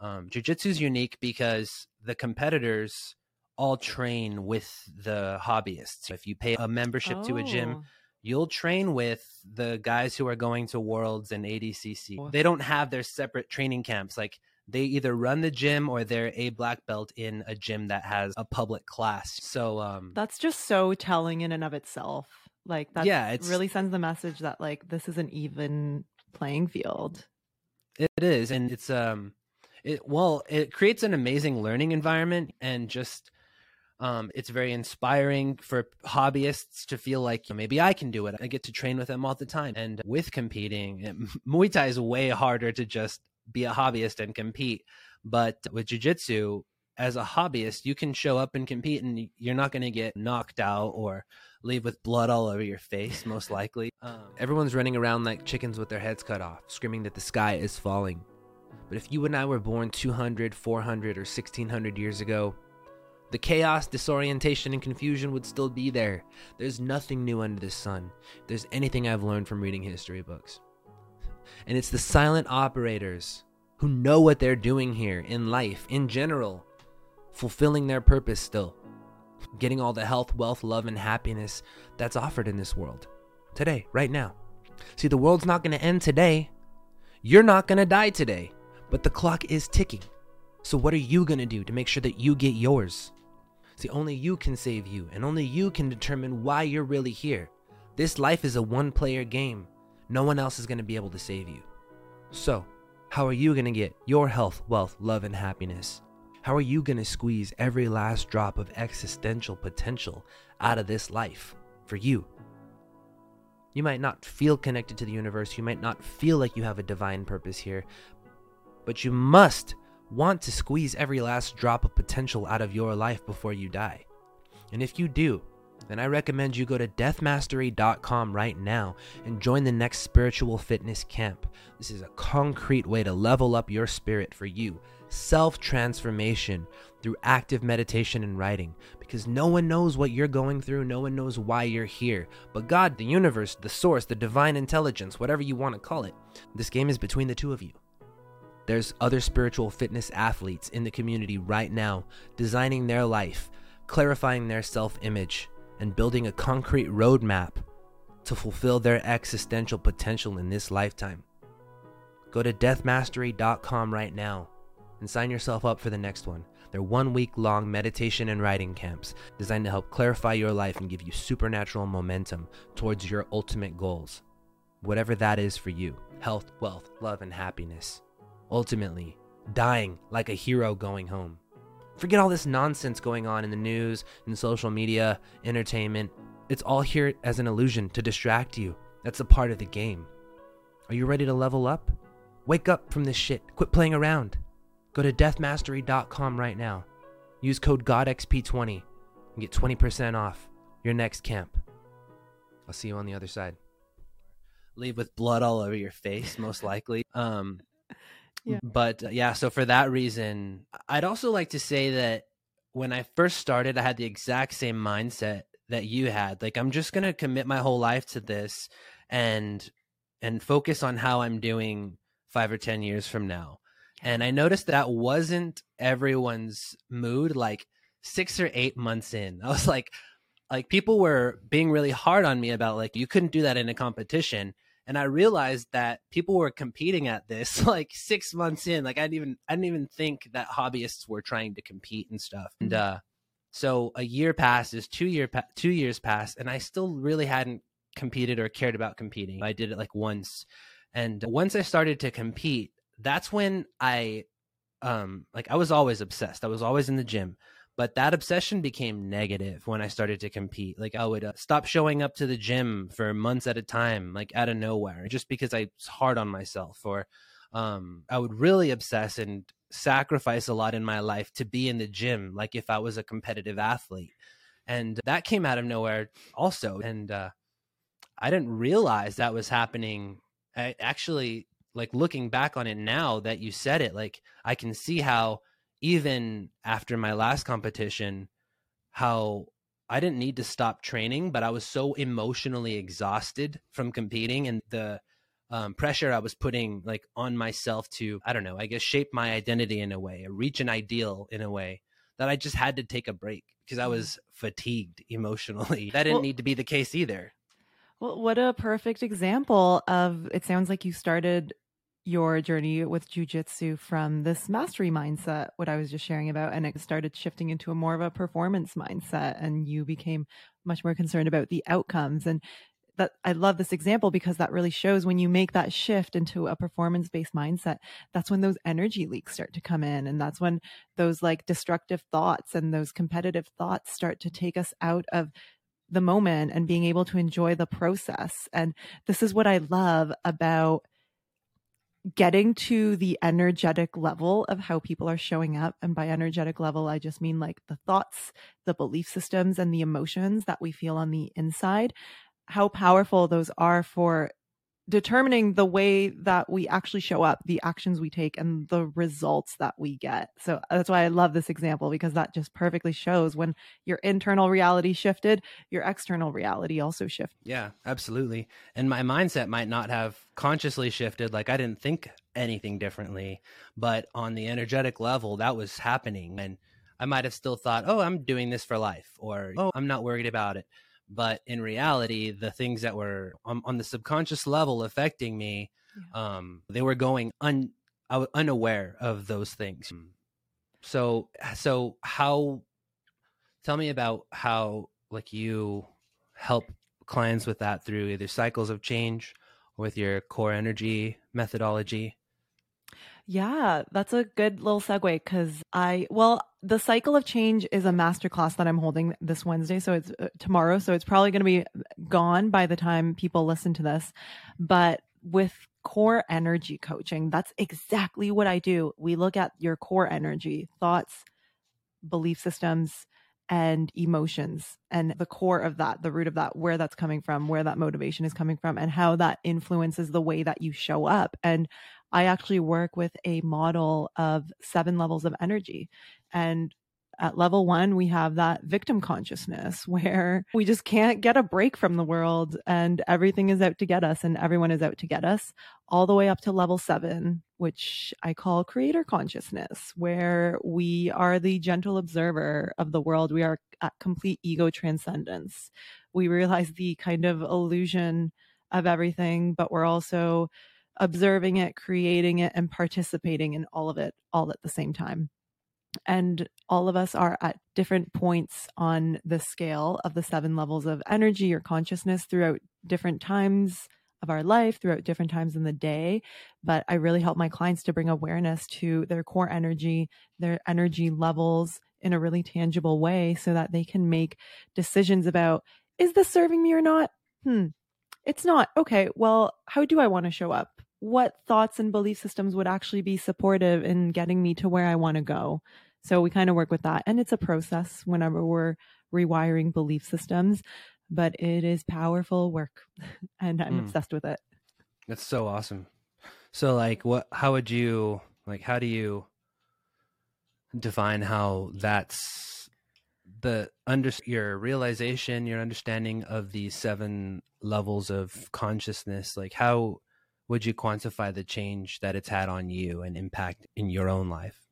Um, jiu-jitsu is unique because the competitors all train with the hobbyists. If you pay a membership oh. to a gym, oh. you'll train with the guys who are going to Worlds and ADCC. They don't have their separate training camps. Like they either run the gym or they're a black belt in a gym that has a public class. So um, that's just so telling in and of itself. Like that yeah, it really sends the message that like this is an even playing field. It is, and it's um, it well, it creates an amazing learning environment and just um, it's very inspiring for hobbyists to feel like maybe I can do it. I get to train with them all the time. And with competing, <laughs> Muay Thai is way harder to just be a hobbyist and compete. But with Jiu Jitsu, as a hobbyist, you can show up and compete and you're not going to get knocked out or leave with blood all over your face, <laughs> most likely. Um, Everyone's running around like chickens with their heads cut off, screaming that the sky is falling. But if you and I were born 200, 400, or 1600 years ago, the chaos, disorientation, and confusion would still be there. There's nothing new under the sun. If there's anything I've learned from reading history books. And it's the silent operators who know what they're doing here in life, in general, fulfilling their purpose still, getting all the health, wealth, love, and happiness that's offered in this world. Today, right now. See, the world's not going to end today. You're not going to die today, but the clock is ticking. So, what are you going to do to make sure that you get yours? See, only you can save you, and only you can determine why you're really here. This life is a one player game. No one else is going to be able to save you. So, how are you going to get your health, wealth, love, and happiness? How are you going to squeeze every last drop of existential potential out of this life for you? You might not feel connected to the universe, you might not feel like you have a divine purpose here, but you must want to squeeze every last drop of potential out of your life before you die. And if you do, then I recommend you go to deathmastery.com right now and join the next spiritual fitness camp. This is a concrete way to level up your spirit for you, self transformation through active meditation and writing. Because no one knows what you're going through, no one knows why you're here. But God, the universe, the source, the divine intelligence, whatever you want to call it, this game is between the two of you. There's other spiritual fitness athletes in the community right now designing their life, clarifying their self image, and building a concrete roadmap to fulfill their existential potential in this lifetime. Go to deathmastery.com right now and sign yourself up for the next one. They're one week long meditation and writing camps designed to help clarify your life and give you supernatural momentum towards your ultimate goals. Whatever that is for you health, wealth, love, and happiness ultimately dying like a hero going home. Forget all this nonsense going on in the news, in social media, entertainment. It's all here as an illusion to distract you. That's a part of the game. Are you ready to level up? Wake up from this shit. Quit playing around. Go to deathmastery.com right now. Use code GODXP20 and get 20% off your next camp. I'll see you on the other side. Leave with blood all over your face, most likely. Um, yeah. But uh, yeah, so for that reason, I'd also like to say that when I first started, I had the exact same mindset that you had. Like I'm just going to commit my whole life to this and and focus on how I'm doing 5 or 10 years from now. And I noticed that wasn't everyone's mood like 6 or 8 months in. <laughs> I was like like people were being really hard on me about like you couldn't do that in a competition and I realized that people were competing at this <laughs> like six months in. Like I didn't even I didn't even think that hobbyists were trying to compete and stuff. And mm-hmm. uh, so a year passes, two year pa- two years pass, and I still really hadn't competed or cared about competing. I did it like once, and once I started to compete, that's when I um like I was always obsessed. I was always in the gym but that obsession became negative when I started to compete. Like I would uh, stop showing up to the gym for months at a time, like out of nowhere, just because I was hard on myself. Or um, I would really obsess and sacrifice a lot in my life to be in the gym, like if I was a competitive athlete. And that came out of nowhere also. And uh, I didn't realize that was happening. I actually, like looking back on it now that you said it, like I can see how even after my last competition, how I didn't need to stop training, but I was so emotionally exhausted from competing and the um, pressure I was putting like on myself to, I don't know, I guess shape my identity in a way, reach an ideal in a way that I just had to take a break because I mm. was fatigued <laughs> emotionally. That didn't well, need to be the case either. Well, what a perfect example of it sounds like you started your journey with jujitsu from this mastery mindset, what I was just sharing about, and it started shifting into a more of a performance mindset, and you became much more concerned about the outcomes. And that I love this example because that really shows when you make that shift into a performance based mindset, that's when those energy leaks start to come in. And that's when those like destructive thoughts and those competitive thoughts start to take us out of the moment and being able to enjoy the process. And this is what I love about getting to the energetic level of how people are showing up. And by energetic level, I just mean like the thoughts, the belief systems, and the emotions that we feel on the inside, how powerful those are for determining the way that we actually show up, the actions we take, and the results that we get. So uh, that's why I love this example because that just perfectly shows when your internal reality shifted, your external reality also shifted. Yeah, absolutely. And my mindset might not have consciously shifted. Like I didn't think anything differently, but on the energetic level, that was happening. And I might have still thought, oh, I'm doing this for life, or oh, I'm not worried about it but in reality the things that were on, on the subconscious level affecting me yeah. um they were going un I was unaware of those things mm. so so how tell me about how like you help clients with that through either cycles of change or with your core energy methodology yeah, that's a good little segue because I, well, the cycle of change is a masterclass that I'm holding this Wednesday. So it's uh, tomorrow. So it's probably going to be gone by the time people listen to this. But with core energy coaching, that's exactly what I do. We look at your core energy, thoughts, belief systems, and emotions and the core of that, the root of that, where that's coming from, where that motivation is coming from, and how that influences the way that you show up. And I actually work with a model of seven levels of energy. And at level one, we have that victim consciousness <laughs> where we just can't get a break from the world and everything is out to get us and everyone is out to get us, all the way up to level seven, which I call creator consciousness, where we are the gentle observer of the world. We are at complete ego transcendence. We realize the kind of illusion of everything, but we're also observing it, creating it, and participating in all of it all at the same time. And all of us are at different points on the scale of the seven levels of energy or consciousness throughout different times of our life, throughout different times in the day. But I really help my clients to bring awareness to their core energy, their energy levels in a really tangible way so that they can make decisions about is this serving me or not? Hmm, it's not. Okay, well, how do I want to show up? What thoughts and belief systems would actually be supportive in getting me to where I want to go. So we kind of work with that. And it's a process whenever we're rewiring belief systems, but it is powerful work <laughs> and I'm mm. obsessed with it. That's so awesome. So like what how would you like how do you define how that's the under your realization, your understanding of the seven levels of consciousness, like how would you quantify the change that it's had on you and impact in your own life?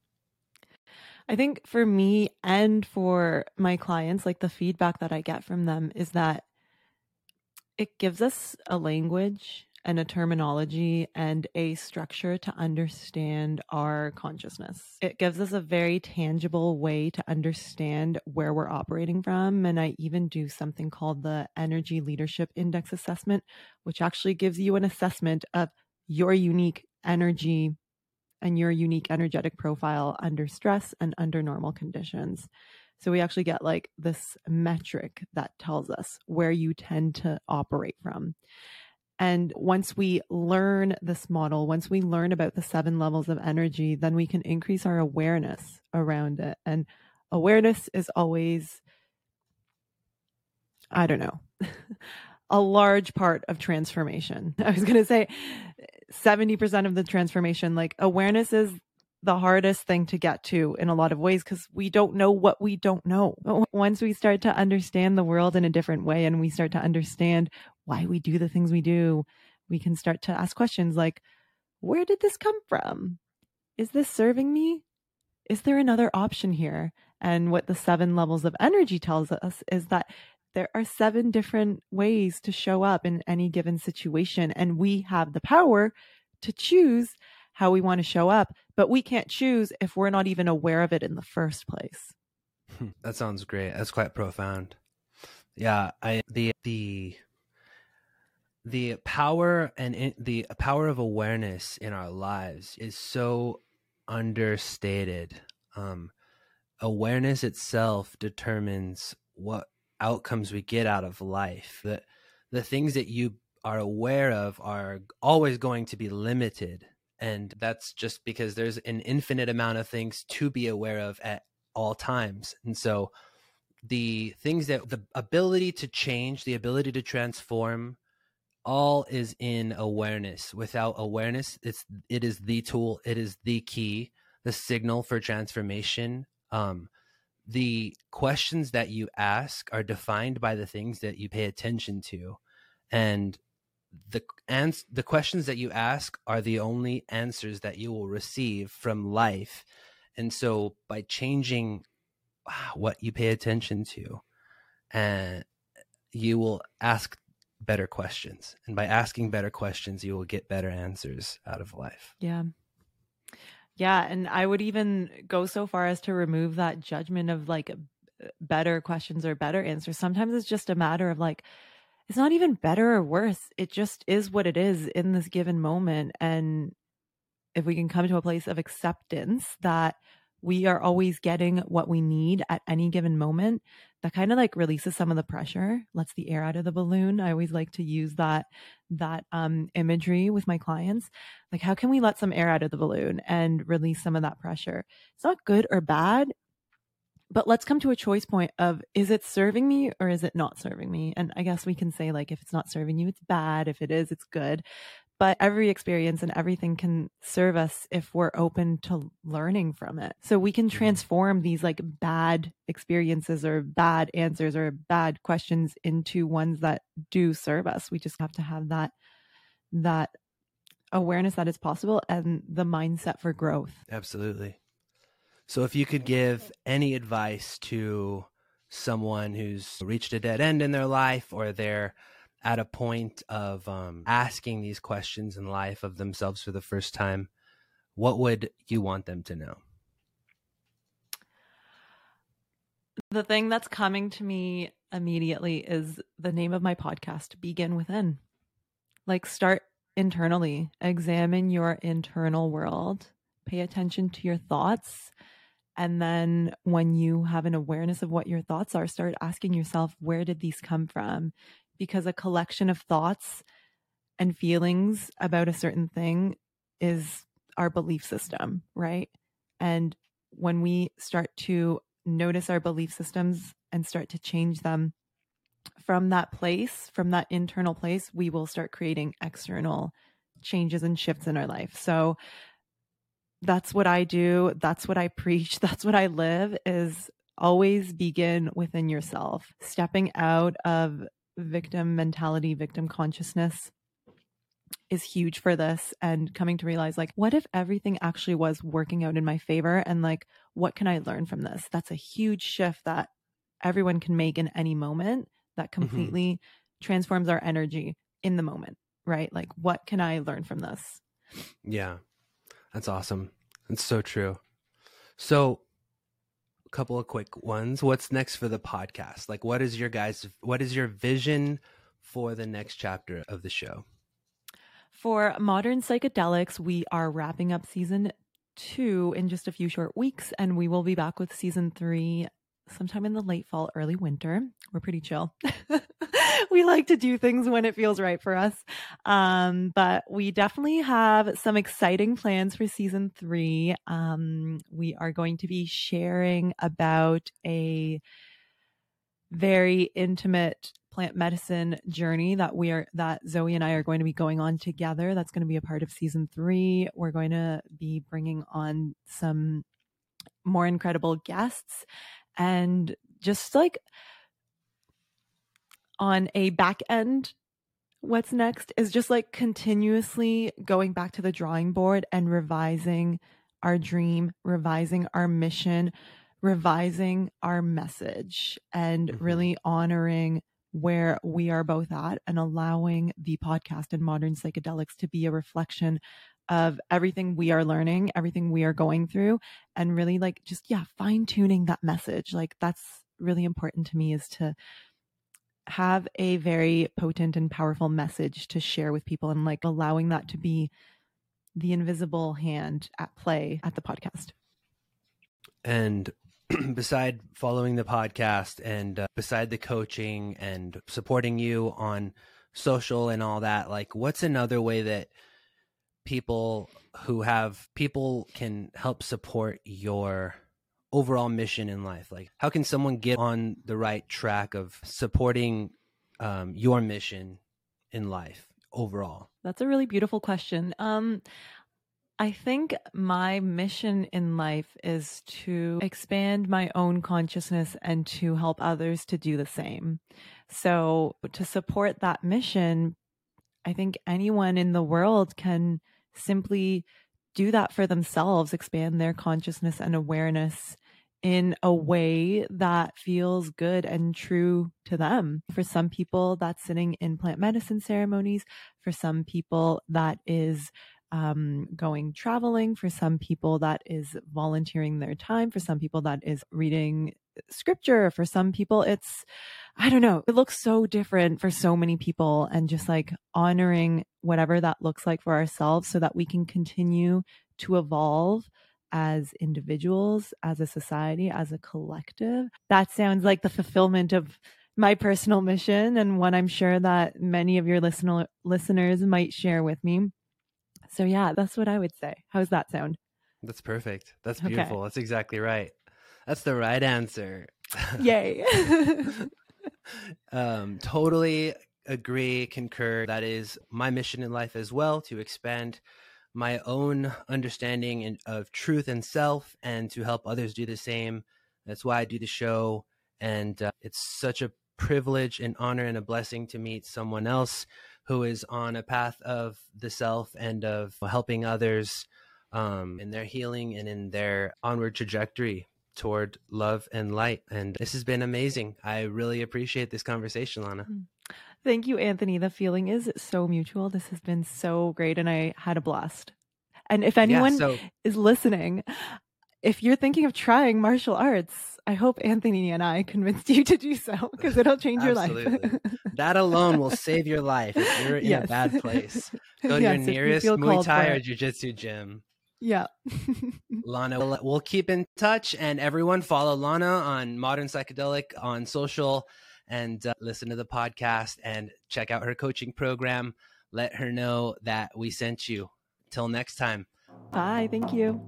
I think for me and for my clients, like the feedback that I get from them is that it gives us a language and a terminology and a structure to understand our consciousness. It gives us a very tangible way to understand where we're operating from. And I even do something called the Energy Leadership Index Assessment, which actually gives you an assessment of your unique energy and your unique energetic profile under stress and under normal conditions. So we actually get like this metric that tells us where you tend to operate from. And once we learn this model, once we learn about the seven levels of energy, then we can increase our awareness around it. And awareness is always, I don't know, <laughs> a large part of transformation. <laughs> I was going to say 70% of the transformation, like awareness is the hardest thing to get to in a lot of ways because we don't know what we don't know. <laughs> Once we start to understand the world in a different way and we start to understand why we do the things we do, we can start to ask questions like, where did this come from? Is this serving me? Is there another option here? And what the seven levels of energy tells us is that there are seven different ways to show up in any given situation. And we have the power to choose how we want to show up, but we can't choose if we're not even aware of it in the first place. That sounds great. That's quite profound. Yeah, I the the the power and in, the power of awareness in our lives is so understated. Um, awareness itself determines what outcomes we get out of life. The the things that you are aware of are always going to be limited, and that's just because there's an infinite amount of things to be aware of at all times. And so, the things that the ability to change, the ability to transform, all is in awareness. Without awareness, it's it is the tool, it is the key, the signal for transformation. Um, the questions that you ask are defined by the things that you pay attention to, and the ans- the questions that you ask are the only answers that you will receive from life. And so, by changing ah, what you pay attention to, and you will ask better questions. And by asking better questions, you will get better answers out of life. Yeah. Yeah. And I would even go so far as to remove that judgment of like better questions or better answers. Sometimes it's just a matter of like, it's not even better or worse. It just is what it is in this given moment. And if we can come to a place of acceptance that we are always getting what we need at any given moment that kind of like releases some of the pressure lets the air out of the balloon i always like to use that that um, imagery with my clients like how can we let some air out of the balloon and release some of that pressure it's not good or bad but let's come to a choice point of is it serving me or is it not serving me and i guess we can say like if it's not serving you it's bad if it is it's good but every experience and everything can serve us if we're open to learning from it. So we can mm-hmm. transform these like bad experiences or bad answers or bad questions into ones that do serve us. We just have to have that that awareness that it's possible and the mindset for growth. Absolutely. So if you could give any advice to someone who's reached a dead end in their life or they're at a point of um, asking these questions in life of themselves for the first time, what would you want them to know? The thing that's coming to me immediately is the name of my podcast, Begin Within. Like, start internally, examine your internal world, pay attention to your thoughts. And then, when you have an awareness of what your thoughts are, start asking yourself, where did these come from? because a collection of thoughts and feelings about a certain thing is our belief system, right? And when we start to notice our belief systems and start to change them from that place, from that internal place, we will start creating external changes and shifts in our life. So that's what I do. That's what I preach. <laughs> That's what I live is always begin within yourself, stepping out of victim mentality, victim consciousness is huge for this and coming to realize like what if everything actually was working out in my favor and like what can I learn from this? That's a huge shift that everyone can make in any moment that mm-hmm. completely mm-hmm. transforms our energy in the moment, right? Like what can I learn from this? Yeah. That's awesome. That's so true. So a couple of quick ones. What's next for the podcast? Like, what is your guys? What is your vision for the next chapter of the show? For modern psychedelics, we are wrapping up season two in just a few short weeks, and we will be back with season three sometime in the late fall, early winter. We're pretty chill. <laughs> we like to do things when it feels right for us. Um, but we definitely have some exciting plans for season three. Um, we are going to be sharing about a very intimate plant medicine journey that we are that Zoe and I are going to be going on together. That's going to be a part of season 3. We're going to be bringing on some more incredible guests and just like on a back end what's next is just like continuously going back to the drawing board and revising our dream, revising our mission, revising our message, and mm-hmm. really honoring where we are both at and allowing the podcast and modern psychedelics to be a reflection of everything we are learning, everything we are going through, and really like just, yeah, fine tuning that message. Like that's really important to me is to have a very potent and powerful message to share with people and like allowing that to be the invisible hand at play at the podcast. And <clears throat> beside following the podcast and uh, beside the coaching and supporting you on social and all that, like what's another way that people who have people can help support your overall mission in life? Like, how can someone get on the right track of supporting um, your mission in life overall? That's a really beautiful question. Um, I think my mission in life is to expand my own consciousness and to help others to do the same. So, to support that mission, I think anyone in the world can simply do that for themselves, expand their consciousness and awareness in a way that feels good and true to them. For some people, that's sitting in plant medicine ceremonies. For some people, that is um, going traveling. For some people, that is volunteering their time. For some people, that is reading scripture. For some people, it's, I don't know, it looks so different for so many people and just like honoring whatever that looks like for ourselves so that we can continue to evolve as individuals, as a society, as a collective. That sounds like the fulfillment of my personal mission and one I'm sure that many of your listener listeners might share with me. So yeah, that's what I would say. How's that sound? That's perfect. That's beautiful. Okay. That's exactly right. That's the right answer. Yay. <laughs> <laughs> um, totally agree, concur. That is my mission in life as well to expand my own understanding of truth and self and to help others do the same. That's why I do the show. And uh, it's such a privilege and honor and a blessing to meet someone else who is on a path of the self and of helping others um, in their healing and in their onward trajectory toward love and light. And this has been amazing. I really appreciate this conversation, Lana. Mm. Thank you, Anthony. The feeling is so mutual. This has been so great, and I had a blast. And if anyone yeah, so- is listening, if you're thinking of trying martial arts, I hope Anthony and I convinced you to do so because it'll change your life. <laughs> that alone will save your life if you're in yes. a bad place. Go to <laughs> yes, your nearest Muay Thai or Jiu Jitsu gym. Yeah. <laughs> Lana, we'll, we'll, keep in touch and everyone follow Lana on Modern Psychedelic on social and uh, listen to the podcast and check out her coaching program. Let her know that we sent you. Till next time. Bye. Thank you.